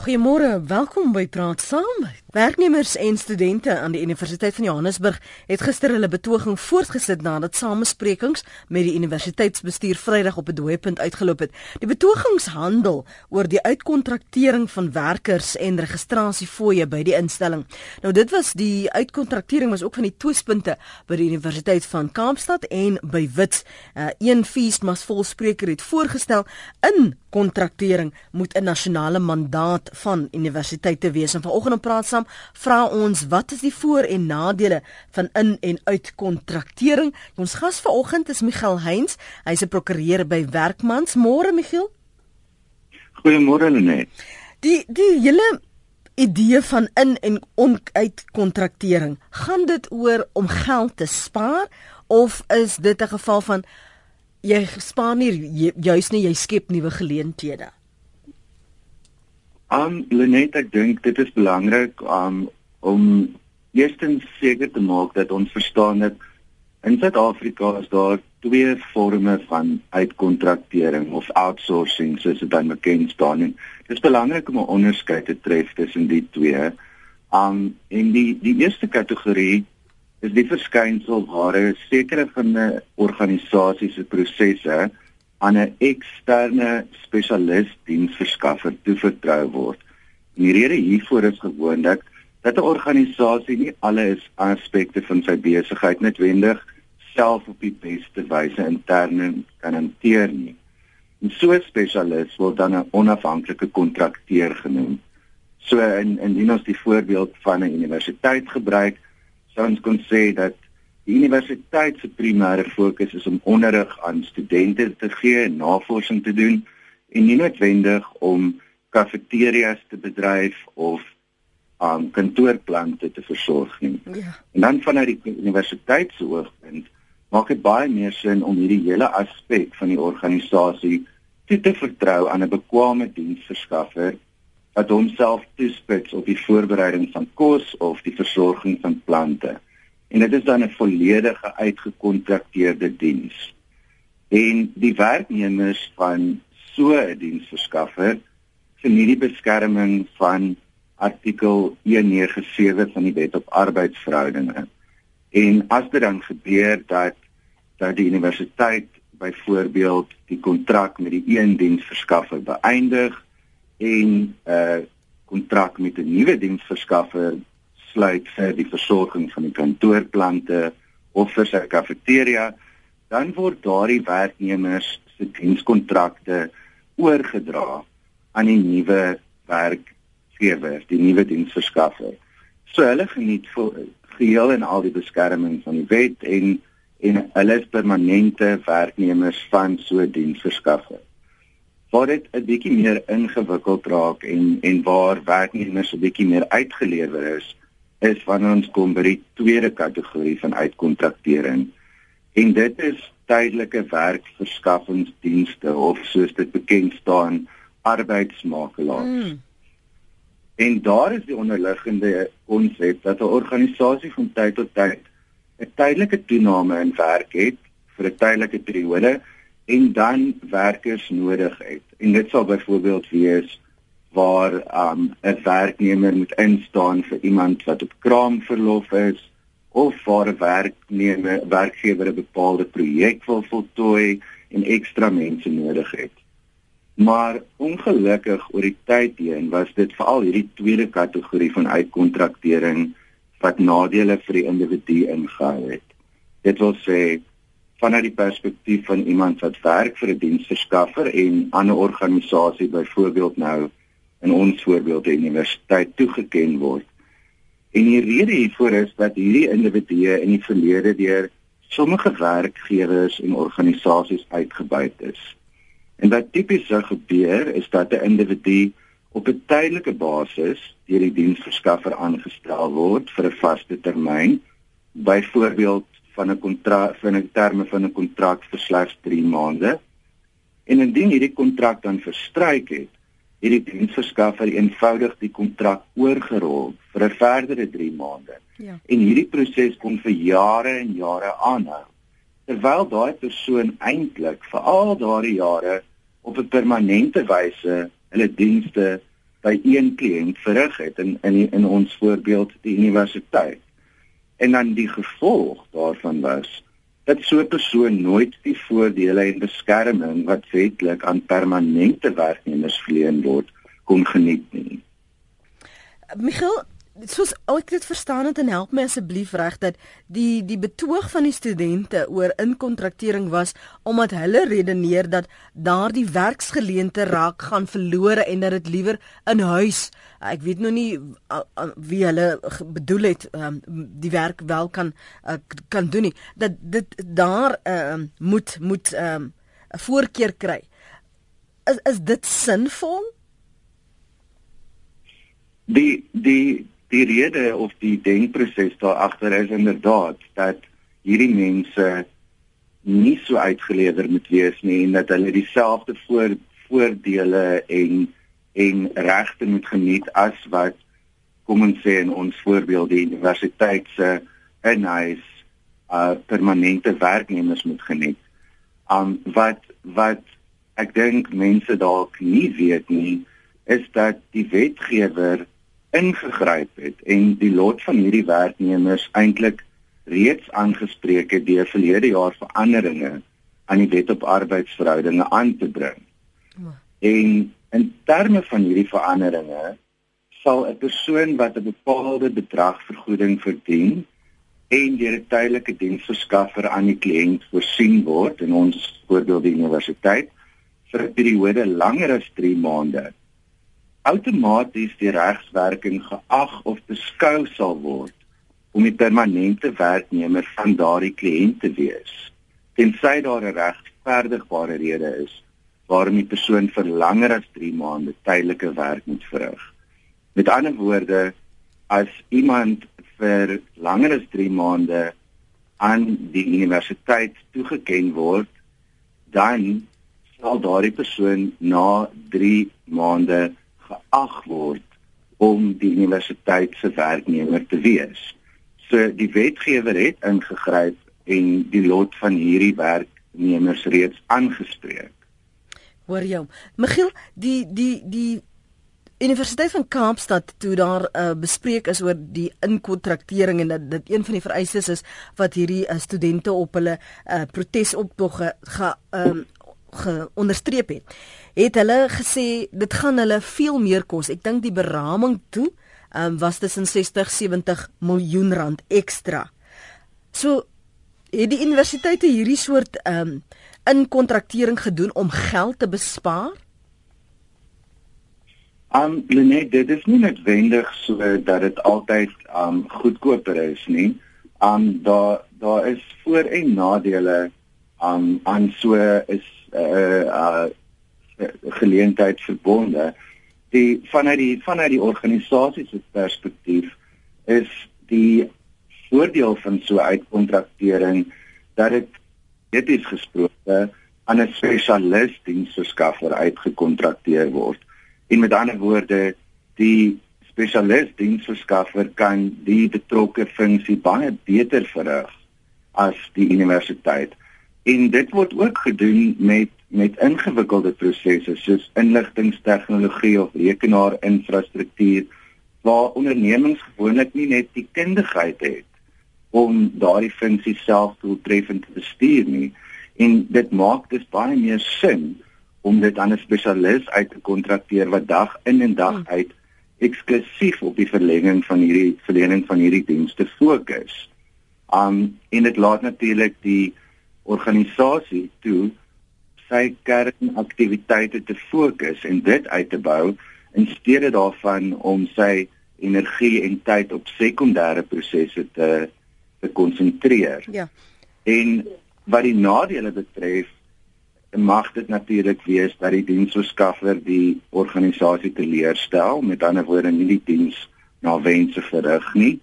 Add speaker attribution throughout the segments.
Speaker 1: Goeiemôre, welkom by Praat Saam. Werknemers en studente aan die Universiteit van Johannesburg het gister hulle betoging voortgesit nadat samesprekings met die universiteitsbestuur Vrydag op 'n dooipunt uitgeloop het. Die betogings handel oor die uitkontraktering van werkers en registrasiefooie by die instelling. Nou dit was die uitkontraktering was ook van die twispunte by die Universiteit van Kaapstad en by Wits. Uh, een fees mas volspreker het voorgestel in kontraktering moet 'n nasionale mandaat van universiteite wees. En vanoggend op praat vra ons wat is die voor- en nadele van in- en uitkontraktering? Ons gas vanoggend is Miguel Heinz. Hy's 'n prokureur by Werkmans. Môre Miguel.
Speaker 2: Goeiemôre Lenet.
Speaker 1: Die die hele idee van in- en uitkontraktering, gaan dit oor om geld te spaar of is dit 'n geval van jy spaar nie juis nie jy skep nuwe geleenthede.
Speaker 2: Um Lenet ek dink dit is belangrik um om eerstens seker te maak dat ons verstaan dat in Suid-Afrika is daar twee forme van uitkontraktering of outsourcing soos dit dan bekend staan en dit is belangrik om 'n onderskeid te tref tussen die twee. Um en die die eerste kategorie is die verskynsel waar 'n sekere van 'n organisasie se prosesse aan 'n eksterne spesialis diensverskaffer toevertrou word. En die rede hiervoor is gewoonlik dat 'n organisasie nie alle aspekte van sy besigheid noodwendig self op die beste wyse intern kan hanteer nie. En so 'n spesialis word dan 'n onafhanklike kontrakteur genoem. So in indien ons die voorbeeld van 'n universiteit gebruik, sou ons kon sê dat die universiteit se primêre fokus is om onderrig aan studente te gee navorsing te doen en nie noodwendig om kafeterias te bedryf of aan um, kantoorplante te versorg nie. Ja. En dan vanuit die universiteit se oogpunt maak dit baie meer sin om hierdie hele aspek van die organisasie toe te vertrou aan 'n bekwame diensverskaffer wat homself toespits op die voorbereiding van kos of die versorging van plante. En dit is dan 'n volledige uitgekontrakteerde diens. En die werknemers van so 'n diensverskaffer geniet die beskerming van artikel 197 van die Wet op Arbeidsverhoudinge. En as dit dan gebeur dat dat die universiteit byvoorbeeld die kontrak met die een diensverskaffer beëindig en 'n uh, kontrak met 'n nuwe diensverskaffer sluit vir die versorging van die kantoorplante of vir sy kafeteria, dan word daardie werknemers se dienskontrakte oorgedra aan die nuwe werkgewer, die nuwe diensverskaffer. So hulle geniet geheel en al die beskerming van die wet en en hulle is permanente werknemers van so 'n diensverskaffer waar dit 'n bietjie meer ingewikkeld raak en en waar werknemers 'n bietjie meer uitgelewer is, is wanneer ons kom by die tweede kategorie van uitkontraktering. En dit is tydelike werkverskaffingsdienste of soos dit bekend staan, arbeidsmakelaars. Mm. En daar is die onderliggende konsep dat 'n organisasie van tyd tot tyd 'n tydelike toename in werk het vir 'n tydelike periode en dan werkers nodig het. En dit sal byvoorbeeld wees waar 'n um, werknemer moet instaan vir iemand wat op kraamverlof is of waar 'n werknemer werkgewer 'n bepaalde projek wil voltooi en ekstra mense nodig het. Maar ongelukkig oor die tyd heen was dit veral hierdie tweede kategorie van uitkontraktering wat nadele vir die individu ingehou het. Dit wil sê vanuit die perspektief van iemand wat werk vir 'n diensverskaffer en 'n organisasie byvoorbeeld nou in ons voorbeeld die universiteit toegeken word. En die rede hiervoor is dat hierdie individue in die verlede deur sommige werkgewers en organisasies uitgebuit is. En wat tipies sou gebeur is dat 'n individu op 'n tydelike basis deur die diensverskaffer aangestel word vir 'n vaste termyn, byvoorbeeld van 'n kontrak van 'n terme van 'n kontrak vir slegs 3 maande. En indien hierdie kontrak dan verstryk het, het die diensverskaffer eenvoudig die kontrak oorgerol vir 'n verdere 3 maande. Ja. En hierdie proses kon vir jare en jare aanhou. Terwyl daai persoon eintlik vir al daardie jare op 'n permanente wyse hulle dienste by een kliënt verrig het in in die, in ons voorbeeld die universiteit. En dan die gevolg daarvan was dat so 'n persoon nooit die voordele en beskerming wat wetlik aan permanente werknemers verleen word kon geniet nie.
Speaker 1: Michael, soos ek dit verstaan het en help my asseblief reg dat die die betoog van die studente oor inkontraktering was omdat hulle redeneer dat daardie werksgeleente raak gaan verlore en dat dit liewer in huis ek weet nou nie wie hulle bedoel het um, die werk wel kan uh, kan doen nie. Dat dit daar uh, moet moet 'n um, voorkeur kry. Is is dit sinvol?
Speaker 2: Die die die rede of die denkproses daar agter is inderdaad dat hierdie mense nie so uitgelewer moet wees nie en dat hulle dieselfde voor, voordele en en regte moet geniet as wat kom ons sê in ons voorbeeld die universiteit se inhuis uh permanente werknemers moet geniet. Um wat wat ek dink mense dalk nie weet nie is dat die wetgewer ingegryp het en die lot van hierdie werknemers eintlik reeds aangespreek het deur verlede jaar veranderinge aan die wet op arbeidsverhoudinge aan te bring. En in terme van hierdie veranderinge sal 'n persoon wat 'n bepaalde bedrag vergoeding verdien en deur 'n tydelike diensverskaffer aan die kliënt voorsien word in ons voorbeeld die universiteit vir 'n periode langer as 3 maande outomaties die regswerking geag of beskou sal word om die permanente werknemer van daardie kliënt te wees tensy daar 'n regverdigbare rede is waarom die persoon vir langer as 3 maande tydelike werk moet verrig. Met ander woorde, as iemand vir langer as 3 maande aan die universiteit toegeken word, dan sal daardie persoon na 3 maande geag word om die universiteit se werknemer te wees. So die wetgewer het ingegryp en die lot van hierdie werknemers reeds aangespreek.
Speaker 1: Hoor jou. Michiel, die die die Universiteit van Kaapstad toe daar uh, bespreek is oor die inkontraktering en dat dit een van die vereistes is wat hierdie uh, studente op hulle uh, protesoptogge ge um, geonderstreep het het hulle gesê dit gaan hulle veel meer kos. Ek dink die beraming toe um, was tussen 60 70 miljoen rand ekstra. So het die universiteite hierdie soort um, in kontraktering gedoen om geld te bespaar?
Speaker 2: Um Lenet, dit is nie noodwendig so dat dit altyd um goedkoper is nie. Um daar daar is voor en nadele um aan so is uh uh geleentheid verbonde. Die vanuit die vanuit die organisasie se perspektief is die voordeel van so uitkontraktering dat dit dit is gesproke aan 'n spesialis diensverskaffer uitgekontrakteer word. En met ander woorde, die spesialis diensverskaffer kan die betrokke funksie baie beter verrig as die universiteit. En dit word ook gedoen met met ingewikkelde prosesse soos inligtingstegnologie of rekenaarinfrastruktuur waar ondernemings gewoonlik nie net die kundigheid het om daardie funksie self doeltreffend te bestuur nie en dit maak dus baie meer sin om dit aan 'n spesialis uit te kontrakteer wat dag in en dag hmm. uit eksklusief op die verlenging van hierdie verlening van hierdie dienste fokus. Um en dit laat natuurlik die organisasie toe sy kernaktiwiteite te fokus en dit uit te bou in steede daarvan om sy energie en tyd op sekondêre prosesse te te konsentreer.
Speaker 1: Ja.
Speaker 2: En wat die nadele betref, mag dit natuurlik wees dat die diensverskaffer die organisasie teleurstel, met ander woorde nie die diens na wense verrig nie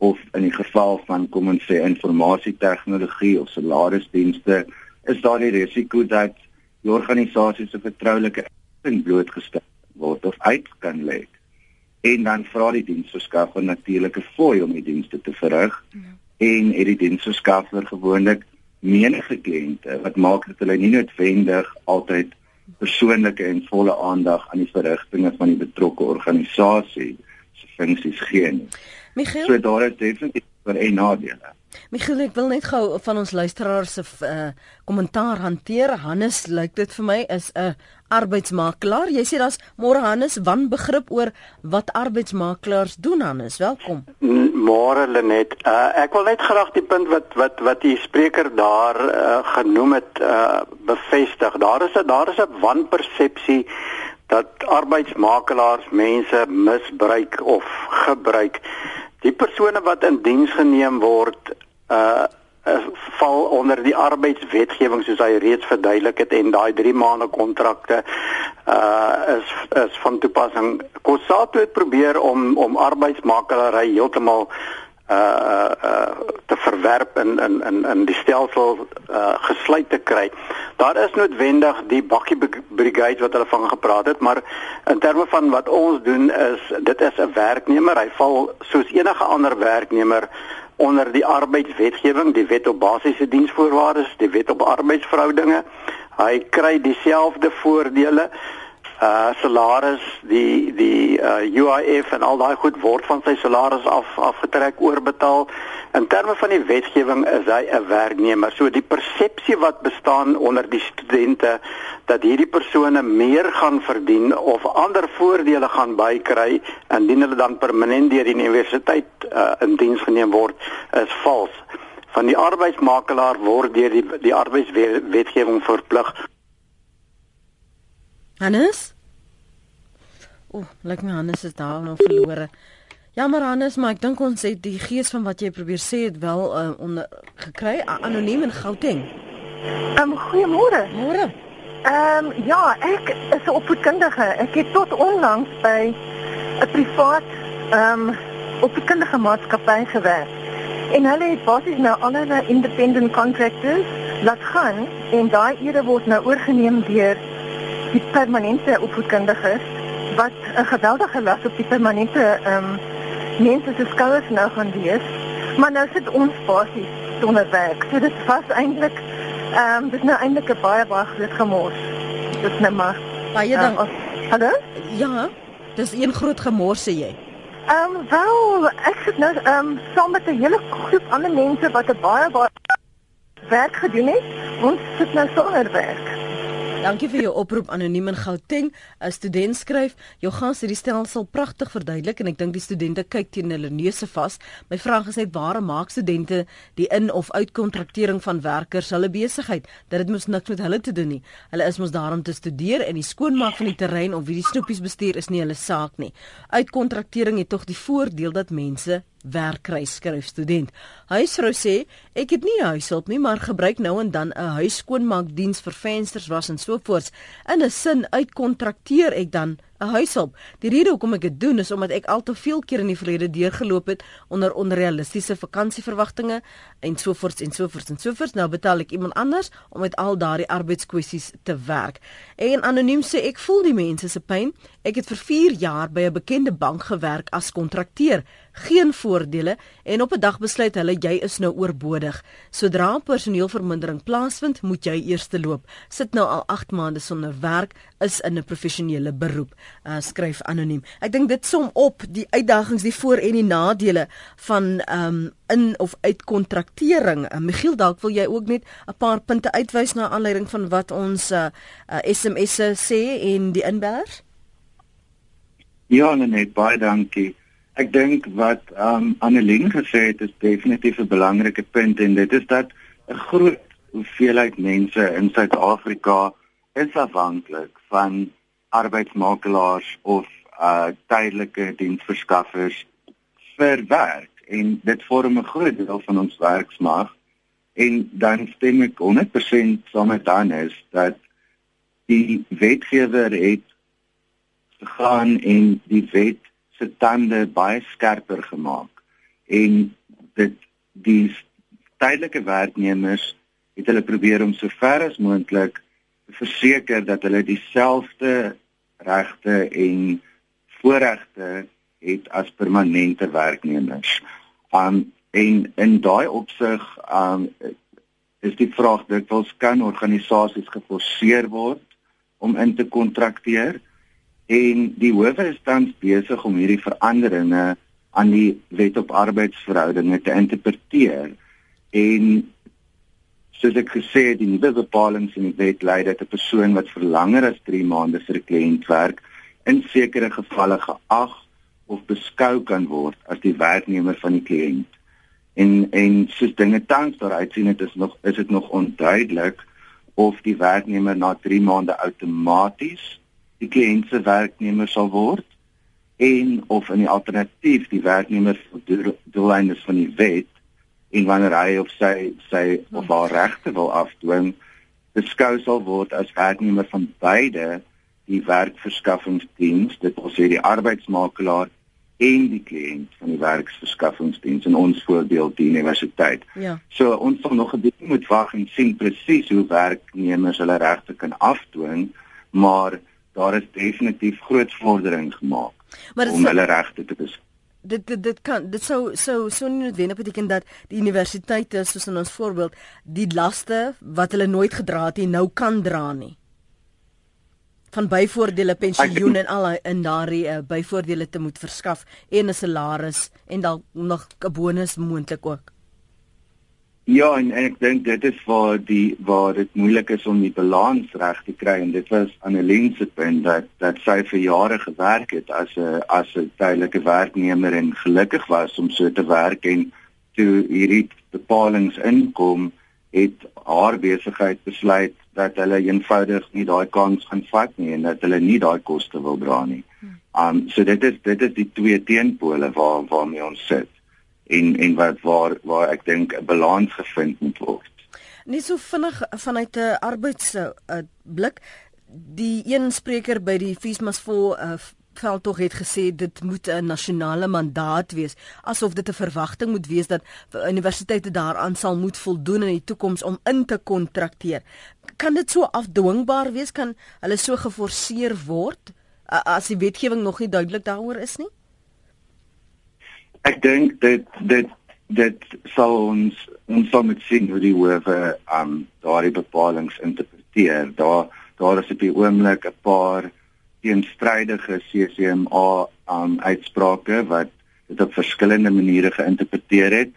Speaker 2: of in die geval van kom ons sê informasietechnologie of salarisdienste is daar die risiko dat die organisasie se vertroulike inligting blootgestel word of uit kan lê. En dan vra die diensverskaffer natuurlike fooi om die dienste te verrig ja. en het die diensverskaffer gewoonlik menige kliënte wat maak dat hulle nie noodwendig altyd persoonlike en volle aandag aan die verrigtinge van die betrokke organisasie se funksies gee nie.
Speaker 1: Michiel,
Speaker 2: so daar is definitief vir en nadele.
Speaker 1: Michiel, ek wil net gou van ons luisteraars se uh, kommentaar hanteer. Hannes, lyk dit vir my is 'n arbeidsmakelaar. Jy sê daar's môre Hannes wanbegrip oor wat arbeidsmakelaars doen Hannes. Welkom.
Speaker 3: Môre Lenet. Uh, ek wil net graag die punt wat wat wat die spreker daar uh, genoem het uh, bevestig. Daar is 'n daar is 'n wanpersepsie dat arbeidsmakelaars mense misbruik of gebruik. Die persone wat in diens geneem word, uh, uh val onder die arbeidswetgewing soos hy reeds verduidelik het en daai 3 maande kontrakte uh is is van toepassing. Kosato het probeer om om arbeidsmakelaary heeltemal uh uh te verwerp in in in in die stelsel uh gesluit te kry. Daar is noodwendig die bakkie brigade wat hulle van gepraat het, maar in terme van wat ons doen is dit is 'n werknemer, hy val soos enige ander werknemer onder die arbeidswetgewing, die wet op basiese diensvoorwaardes, die wet op arbeidsverhoudinge. Hy kry dieselfde voordele uh salaris die die uh UIF en al daai goed word van sy salaris af afgetrek oorbetaal. In terme van die wetgewing is hy 'n werknemer. So die persepsie wat bestaan onder die studente dat hierdie persone meer gaan verdien of ander voordele gaan bykry indien hulle dan permanent deur die universiteit uh, in diens geneem word is vals. Van die arbeidsmakelaar word deur die die arbeidswetgewing verplig
Speaker 1: Hannes? O, lyk my Hannes is daar nou verlore. Jammer Hannes, maar ek dink ons het die gees van wat jy probeer sê het wel uh, onder gekry anoniem in Gauteng.
Speaker 4: Ehm um, goeiemôre.
Speaker 1: Môre.
Speaker 4: Ehm um, ja, ek is 'n opvoedkundige. Ek het tot onlangs by 'n privaat ehm um, opvoedkundige maatskappy gewerk. En hulle het basies nou al hulle independent contractors laat gaan en daai ure word nou oorgeneem deur die permanente opvoedkundiges wat 'n geweldige las op die permanente ehm um, mense se skouers nou gaan wees. Maar nou sit ons basies sonder werk. So dit was eintlik ehm um, dis nou eintlik 'n baie baie groot gemors. Dis net maar
Speaker 1: baie dan. Uh,
Speaker 4: Hallo?
Speaker 1: Ja. Dis een groot gemors sê jy.
Speaker 4: Ehm um, wel, ek sit nou ehm um, saam met 'n hele groep ander mense wat 'n baie baie werk gedoen het. Ons sit nou sonder werk.
Speaker 1: Dankie vir jou oproep anoniem in Gauteng. 'n Student skryf: "Jou gas het die stelsel pragtig verduidelik en ek dink die studente kyk teen hulle neuse vas. My vraag is net waar maak studente die in of uitkontraktering van werkers hulle besigheid? Dat dit mos niks met hulle te doen nie. Hulle is mos daar om te studeer en die skoonmaak van die terrein of wie die snoepies bestuur is nie hulle saak nie. Uitkontraktering het tog die voordeel dat mense werk kry skryf student. Huisvrou sê ek het nie huishulp nie, maar gebruik nou en dan 'n huiskoonmaakdiens vir vensters was en so voort. In 'n sin uitkontrakteer ek dan 'n huishulp. Die rede hoekom ek dit doen is omdat ek al te veel keer in die verlede deurgeloop het onder onrealistiese vakansieverwagtinge en so voort en so voort en so voort. Nou betaal ek iemand anders om met al daardie arbeidskwessies te werk. En anoniem sê ek voel die mense se pyn. Ek het vir 4 jaar by 'n bekende bank gewerk as kontrakteur. Geen voordele en op 'n dag besluit hulle jy is nou oorbodig. Sodra personeelvermindering plaasvind, moet jy eers te loop. Sit nou al 8 maande sonder werk, is in 'n professionele beroep uh, skryf anoniem. Ek dink dit som op die uitdagings, die voor en die nadele van ehm um, in of uit kontraktering. Uh, Michiel, dalk wil jy ook net 'n paar punte uitwys na aanleiding van wat ons uh, uh, SMS'e sê en die inbellers?
Speaker 2: Ja, net baie dankie. Ek dink wat um, Annelien gesê het is definitief 'n belangrike punt en dit is dat 'n groot hoeveelheid mense in Suid-Afrika is afhanklik van arbeidsmakelaars of uh tydelike diensverskaffers vir werk en dit vorm 'n groot deel van ons werksmag. En dan stem ek 100% saam met dan is dat die wetgewer het gegaan en die wet se tande baie skerper gemaak en dit die tydelike werknemers het hulle probeer om so ver as moontlik verseker dat hulle dieselfde regte en voorregte het as permanente werknemers. Um en in daai opsig um is die vraag dikwels kan organisasies geforseer word om in te kontrakteer en die howe is tans besig om hierdie veranderinge aan die wet op arbeidsverhoudinge te interpreteer en soos ek gesê het die nuwe bepalinge in die wet lei dat 'n persoon wat vir langer as 3 maande vir 'n kliënt werk in sekere gevalle geag of beskou kan word as die werknemer van die kliënt. En en soos dinge tans daar uitsien dit is nog is dit nog onduidelik of die werknemer na 3 maande outomaties die kliënt se werknemer sal word en of in die alternatief die werknemer doeleindes van die wet en wanneer hy of sy sy of haar regte wil afdwing beskou sal word as werknemer van beide die werkverskaffingsdiens dit wil sê die arbeidsmakelaar en die kliënt van die werksverskaffingsdiens in ons voorbeeld die universiteit.
Speaker 1: Ja.
Speaker 2: So ons sal nog 'n bietjie moet wag en sien presies hoe werknemers hulle regte kan afdwing, maar daar is definitief groot vordering gemaak om hulle regte te beskerm
Speaker 1: dit dit dit kan dit sou sou so nie noodwendig beteken dat die universiteite soos in ons voorbeeld die laste wat hulle nooit gedra het nie nou kan dra nie. Van byvoordele pensioen en al in daardie uh, byvoordele te moet verskaf en 'n salaris en dalk nog 'n bonus moontlik ook
Speaker 2: Ja, en, en ek dink dit is waar die waar dit moeilik is om die balans reg te kry. En dit was Annelien se punt dat dat sy vir jare gewerk het as 'n as 'n tydelike werknemer en gelukkig was om so te werk. En toe hierdie bepalinge inkom het haar besigheid besluit dat hulle eenvoudig nie daai kans gaan vat nie en dat hulle nie daai koste wil dra nie. Um so dit is dit is die twee teenpole waar waarmee ons sit en en wat waar waar ek dink 'n balans gevind moet word.
Speaker 1: Nie so vinnig vanuit 'n arbeids uh, blik die een spreker by die Fiesmasvol uh, veld tog het gesê dit moet 'n nasionale mandaat wees asof dit 'n verwagting moet wees dat universiteite daaraan sal moet voldoen in die toekoms om in te kontrakteer. Kan dit so afdwingbaar wees kan hulle so geforseer word as die wetgewing nog nie duidelik daaroor is nie?
Speaker 2: Ek dink dit dit dit sal ons ons sal moet sien hoe die howe um daardie bepalinge interpreteer. Daar daar is op die oomblik 'n paar teenstrydige CCMA um uitsprake wat dit op verskillende maniere geïnterpreteer het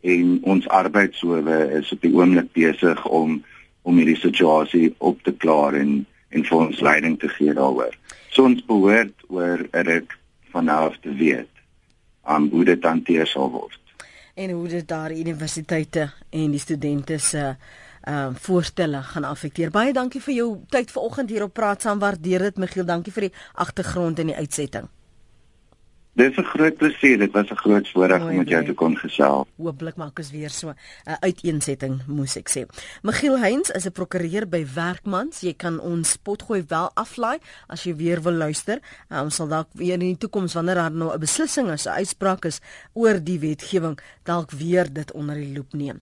Speaker 2: en ons arbeidshowe is op die oomblik besig om om hierdie situasie op te klaar en en vir ons leiding te gee daaroor. So ons behoort oor dit vanaf te weet aan hoe dit hanteer sal word.
Speaker 1: En hoe dit daar universiteite en die studente se ehm uh, voorstelle gaan affekteer. Baie dankie vir jou tyd vanoggend hier op Praat saam. Waardeer dit Michiel. Dankie vir die agtergrond en die uitsetting.
Speaker 2: Dit is 'n groot plesier. Dit was 'n groot voorreg om met jou te kon gesels.
Speaker 1: Hooplik maak ons weer so 'n uh, uiteensetting, moes ek sê. Michiel Heinz is 'n prokureur by Werkmans. Jy kan ons potgooi wel aflaai as jy weer wil luister. Uh, ons sal dalk weer in die toekoms wanneer daar nou 'n beslissing is, 'n uitspraak is oor die wetgewing, dalk weer dit onder die loep neem.